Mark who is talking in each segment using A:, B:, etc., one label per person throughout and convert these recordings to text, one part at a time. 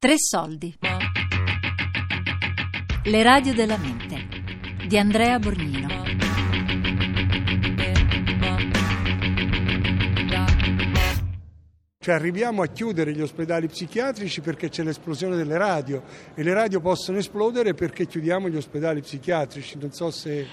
A: Tre soldi. Le radio della mente di Andrea Bornino.
B: Cioè arriviamo a chiudere gli ospedali psichiatrici perché c'è l'esplosione delle radio e le radio possono esplodere perché chiudiamo gli ospedali psichiatrici. Non so se...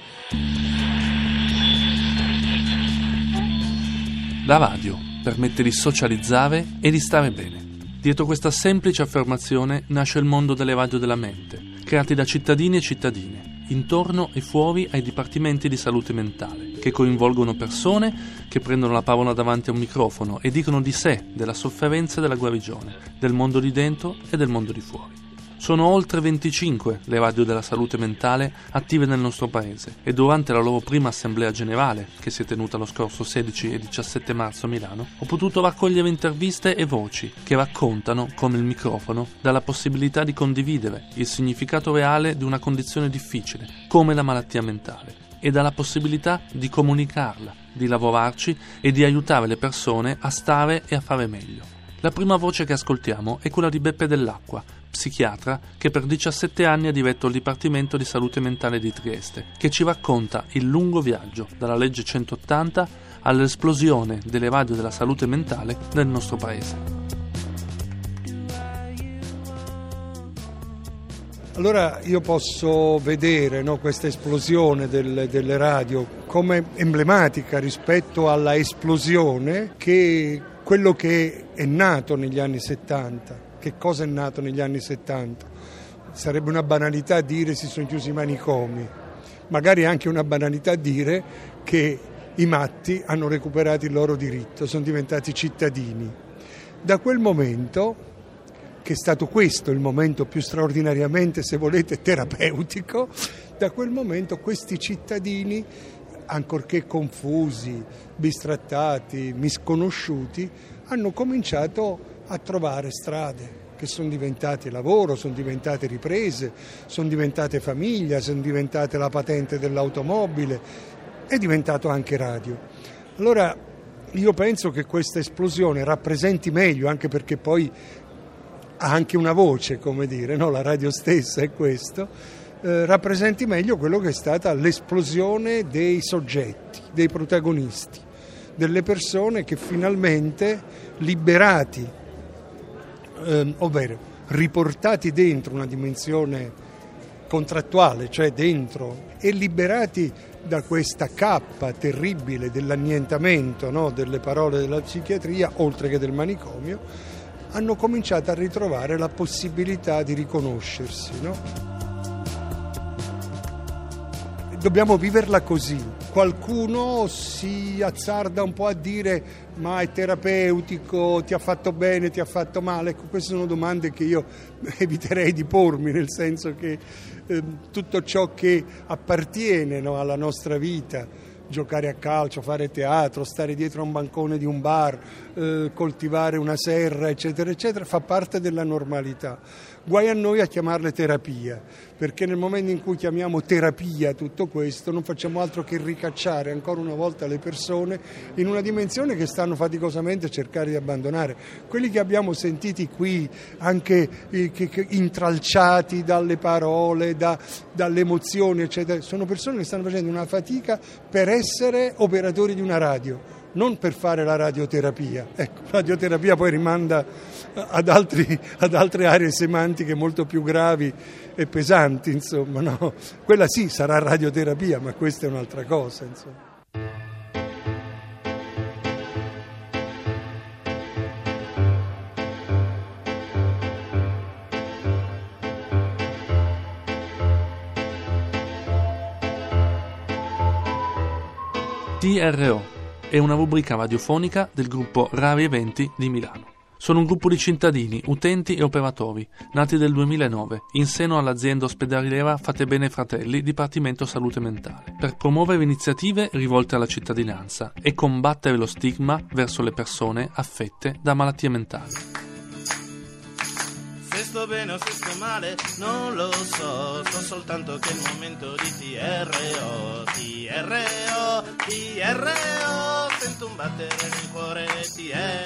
C: La radio permette di socializzare e di stare bene. Dietro questa semplice affermazione nasce il mondo delle radio della mente, creati da cittadini e cittadine, intorno e fuori ai dipartimenti di salute mentale, che coinvolgono persone che prendono la parola davanti a un microfono e dicono di sé, della sofferenza e della guarigione, del mondo di dentro e del mondo di fuori. Sono oltre 25 le radio della salute mentale attive nel nostro paese e durante la loro prima assemblea generale, che si è tenuta lo scorso 16 e 17 marzo a Milano, ho potuto raccogliere interviste e voci che raccontano come il microfono dà la possibilità di condividere il significato reale di una condizione difficile, come la malattia mentale, e dà la possibilità di comunicarla, di lavorarci e di aiutare le persone a stare e a fare meglio. La prima voce che ascoltiamo è quella di Beppe Dell'Acqua, psichiatra che per 17 anni ha diretto il Dipartimento di Salute Mentale di Trieste, che ci racconta il lungo viaggio dalla legge 180 all'esplosione delle radio della salute mentale nel nostro paese.
B: Allora io posso vedere no, questa esplosione del, delle radio come emblematica rispetto alla esplosione che quello che è nato negli anni 70. Che cosa è nato negli anni 70? Sarebbe una banalità dire si sono chiusi i manicomi, magari anche una banalità dire che i matti hanno recuperato il loro diritto, sono diventati cittadini. Da quel momento, che è stato questo il momento più straordinariamente, se volete, terapeutico, da quel momento questi cittadini ancorché confusi, bistrattati, misconosciuti, hanno cominciato a trovare strade che sono diventate lavoro, sono diventate riprese, sono diventate famiglia, sono diventate la patente dell'automobile, è diventato anche radio. Allora io penso che questa esplosione rappresenti meglio, anche perché poi ha anche una voce, come dire, no? la radio stessa è questo, eh, rappresenti meglio quello che è stata l'esplosione dei soggetti, dei protagonisti, delle persone che finalmente liberati, eh, ovvero riportati dentro una dimensione contrattuale, cioè dentro, e liberati da questa cappa terribile dell'annientamento no, delle parole della psichiatria, oltre che del manicomio, hanno cominciato a ritrovare la possibilità di riconoscersi. No? Dobbiamo viverla così. Qualcuno si azzarda un po' a dire ma è terapeutico, ti ha fatto bene, ti ha fatto male. Ecco, queste sono domande che io eviterei di pormi, nel senso che eh, tutto ciò che appartiene no, alla nostra vita, giocare a calcio, fare teatro, stare dietro a un bancone di un bar, eh, coltivare una serra, eccetera, eccetera, fa parte della normalità. Guai a noi a chiamarle terapia, perché nel momento in cui chiamiamo terapia tutto questo non facciamo altro che ricacciare ancora una volta le persone in una dimensione che stanno faticosamente cercare di abbandonare. Quelli che abbiamo sentiti qui, anche eh, che, che, intralciati dalle parole, da, dalle emozioni, eccetera, sono persone che stanno facendo una fatica per essere operatori di una radio non per fare la radioterapia. Ecco, la radioterapia poi rimanda ad, altri, ad, altre aree semantiche molto più gravi e pesanti, insomma, no? Quella sì sarà radioterapia, ma questa è un'altra cosa, insomma.
C: TRO è una rubrica radiofonica del gruppo Rari Eventi di Milano. Sono un gruppo di cittadini, utenti e operatori, nati nel 2009, in seno all'azienda ospedaliera Fate Bene Fratelli, Dipartimento Salute Mentale, per promuovere iniziative rivolte alla cittadinanza e combattere lo stigma verso le persone affette da malattie mentali. Sto bene o se sto male, non lo so, so soltanto che è il momento di TRO, TRO, TRO, battere nel cuore TRO.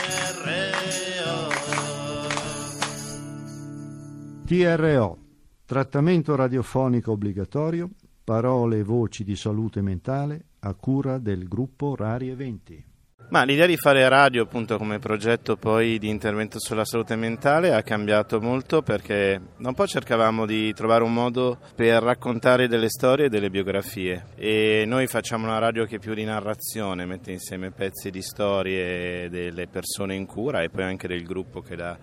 D: TRO, trattamento radiofonico obbligatorio, parole e voci di salute mentale a cura del gruppo Rari Eventi.
E: Ma l'idea di fare radio appunto come progetto poi di intervento sulla salute mentale ha cambiato molto perché da un po' cercavamo di trovare un modo per raccontare delle storie e delle biografie e noi facciamo una radio che è più di narrazione, mette insieme pezzi di storie delle persone in cura e poi anche del gruppo che da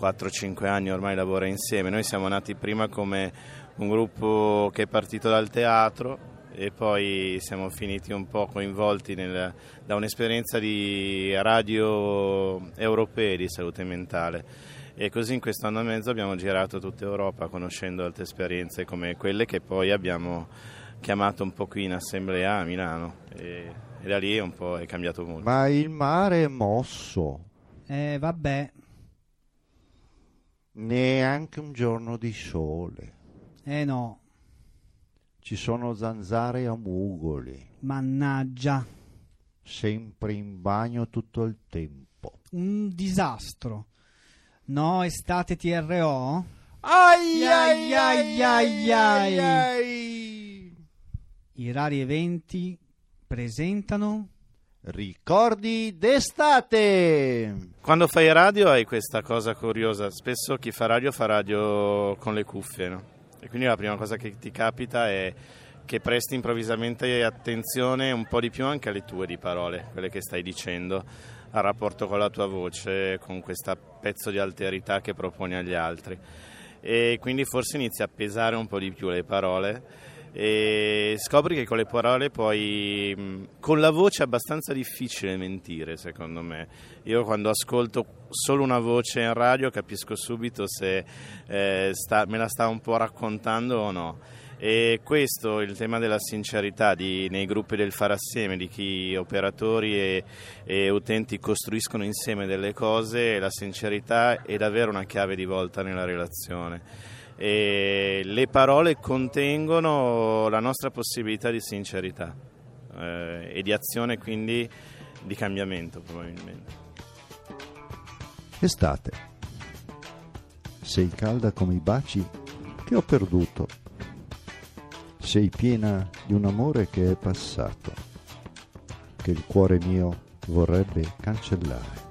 E: 4-5 anni ormai lavora insieme. Noi siamo nati prima come un gruppo che è partito dal teatro e poi siamo finiti un po' coinvolti nel, da un'esperienza di radio europee di salute mentale e così in questo anno e mezzo abbiamo girato tutta Europa conoscendo altre esperienze come quelle che poi abbiamo chiamato un po' qui in assemblea a Milano e, e da lì un po' è cambiato molto.
D: Ma il mare è mosso.
F: Eh vabbè.
D: Neanche un giorno di sole.
F: Eh no.
D: Ci sono zanzare a mugoli.
F: Mannaggia.
D: Sempre in bagno tutto il tempo.
F: Un disastro. No, estate TRO?
D: Ai
F: ai ai ai ai. ai. I rari eventi presentano
D: Ricordi d'estate.
E: Quando fai radio hai questa cosa curiosa, spesso chi fa radio fa radio con le cuffie, no? E quindi la prima cosa che ti capita è che presti improvvisamente attenzione un po' di più anche alle tue di parole, quelle che stai dicendo, al rapporto con la tua voce, con questo pezzo di alterità che proponi agli altri. E quindi forse inizi a pesare un po' di più le parole e scopri che con le parole poi con la voce è abbastanza difficile mentire secondo me io quando ascolto solo una voce in radio capisco subito se eh, sta, me la sta un po' raccontando o no e questo il tema della sincerità di, nei gruppi del fare assieme, di chi operatori e, e, utenti costruiscono insieme delle cose, la sincerità è davvero una chiave di volta nella relazione e le parole contengono la nostra possibilità di sincerità eh, e di azione quindi di cambiamento probabilmente.
D: Estate. Sei calda come i baci che ho perduto. Sei piena di un amore che è passato, che il cuore mio vorrebbe cancellare.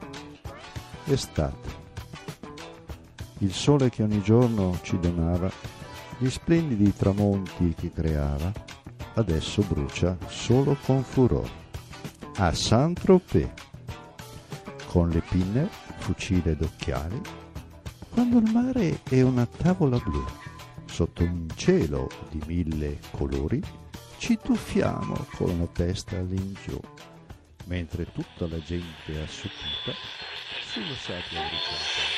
D: Estate il sole che ogni giorno ci donava, gli splendidi tramonti che creava, adesso brucia solo con furore. A Saint-Tropez, con le pinne, fucile ed occhiali, quando il mare è una tavola blu, sotto un cielo di mille colori, ci tuffiamo con la testa all'ingiù, mentre tutta la gente assopita sulla sabbia bruciata.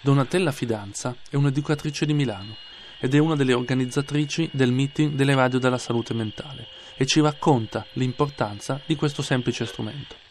C: Donatella Fidanza è un'educatrice di Milano ed è una delle organizzatrici del meeting delle radio della salute mentale e ci racconta l'importanza di questo semplice strumento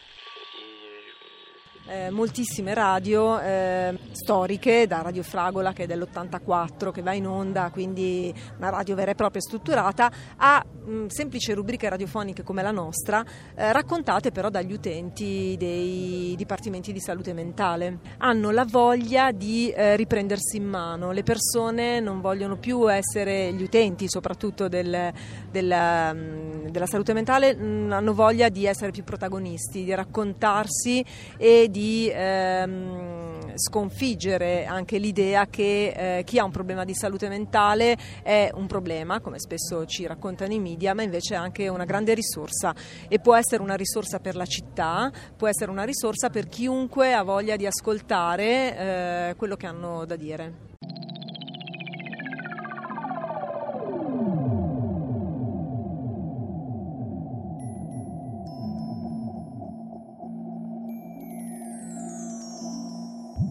G: eh, moltissime radio eh, storiche, da Radio Fragola che è dell'84 che va in onda, quindi una radio vera e propria strutturata, a mh, semplici rubriche radiofoniche come la nostra, eh, raccontate però dagli utenti dei dipartimenti di salute mentale. Hanno la voglia di eh, riprendersi in mano, le persone non vogliono più essere gli utenti soprattutto del, del, della salute mentale, mh, hanno voglia di essere più protagonisti, di raccontarsi e di di ehm, sconfiggere anche l'idea che eh, chi ha un problema di salute mentale è un problema, come spesso ci raccontano i media, ma invece è anche una grande risorsa e può essere una risorsa per la città, può essere una risorsa per chiunque ha voglia di ascoltare eh, quello che hanno da dire.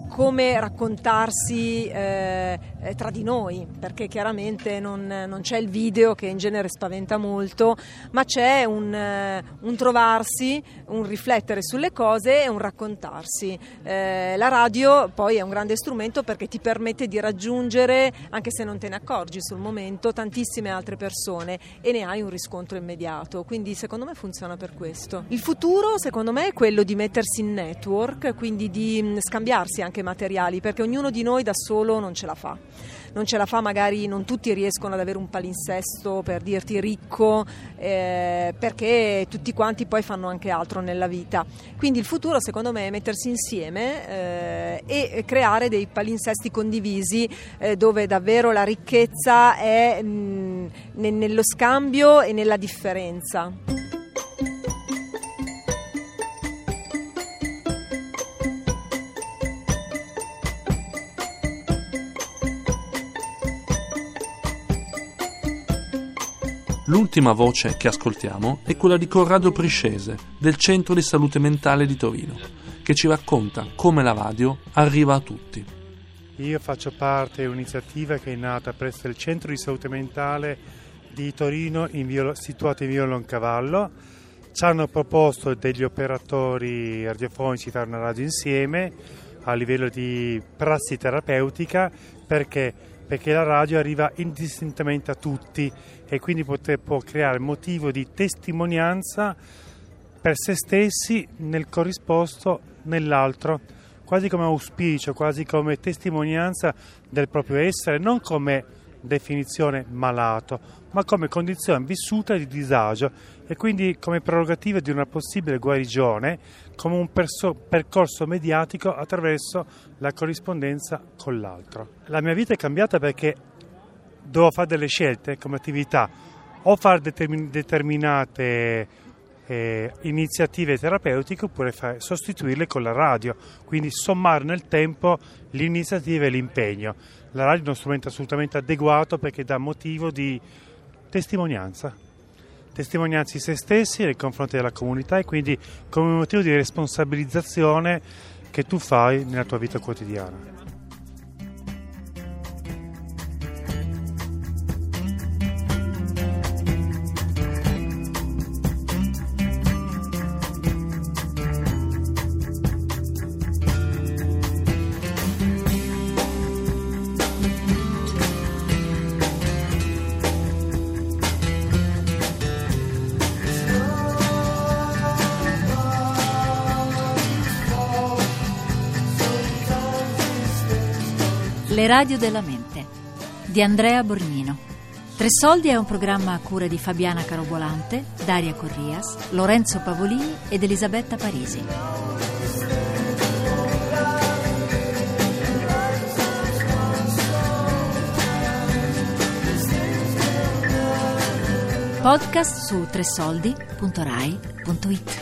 G: Come raccontarsi eh, eh, tra di noi, perché chiaramente non, non, c'è il video che in genere spaventa molto, ma c'è un, eh, un trovarsi, un riflettere sulle cose e un raccontarsi. Eh, la radio poi è un grande strumento perché ti permette di raggiungere, anche se non te ne accorgi sul momento, tantissime altre persone e ne hai un riscontro immediato, quindi secondo me funziona per questo. Il futuro secondo me è quello di mettersi in network, quindi di mm, scambiarsi anche materiali, perché ognuno di noi da solo non ce la fa non ce la fa, magari non tutti riescono ad avere un palinsesto per dirti ricco, eh, perché tutti quanti poi fanno anche altro nella vita. Quindi il futuro secondo me è mettersi insieme eh, e creare dei palinsesti condivisi eh, dove davvero la ricchezza è mh, mm, nello scambio e nella differenza.
C: L'ultima voce che ascoltiamo è quella di Corrado Priscese del Centro di Salute Mentale di Torino, che ci racconta come la radio arriva a tutti.
H: Io faccio parte di un'iniziativa che è nata presso il Centro di Salute Mentale di Torino in via, situato in via Loncavallo. Ci hanno proposto degli operatori radiofonici di fare una radio insieme a livello di prassi terapeutica perché perché la radio arriva indistintamente a tutti e quindi può creare motivo di testimonianza per se stessi nel corrisposto nell'altro, quasi come auspicio, quasi come testimonianza del proprio essere, non come definizione malato, ma come condizione vissuta di disagio e quindi come prerogativa di una possibile guarigione, come un perso- percorso mediatico attraverso la corrispondenza con l'altro. La mia vita è cambiata perché devo fare delle scelte come attività, o fare determin- determinate eh, iniziative terapeutiche oppure fare, sostituirle con la radio, quindi sommare nel tempo l'iniziativa e l'impegno. La radio è uno strumento assolutamente adeguato perché dà motivo di testimonianza, testimonianza di se stessi nei confronti della comunità e quindi come motivo di responsabilizzazione che tu fai nella tua vita quotidiana.
A: Le radio della mente di Andrea Borgnino. Tre soldi è un programma a cura di Fabiana Carobolante, Daria Corrias, Lorenzo Pavolini ed Elisabetta Parisi. Podcast su tresoldi.rai.it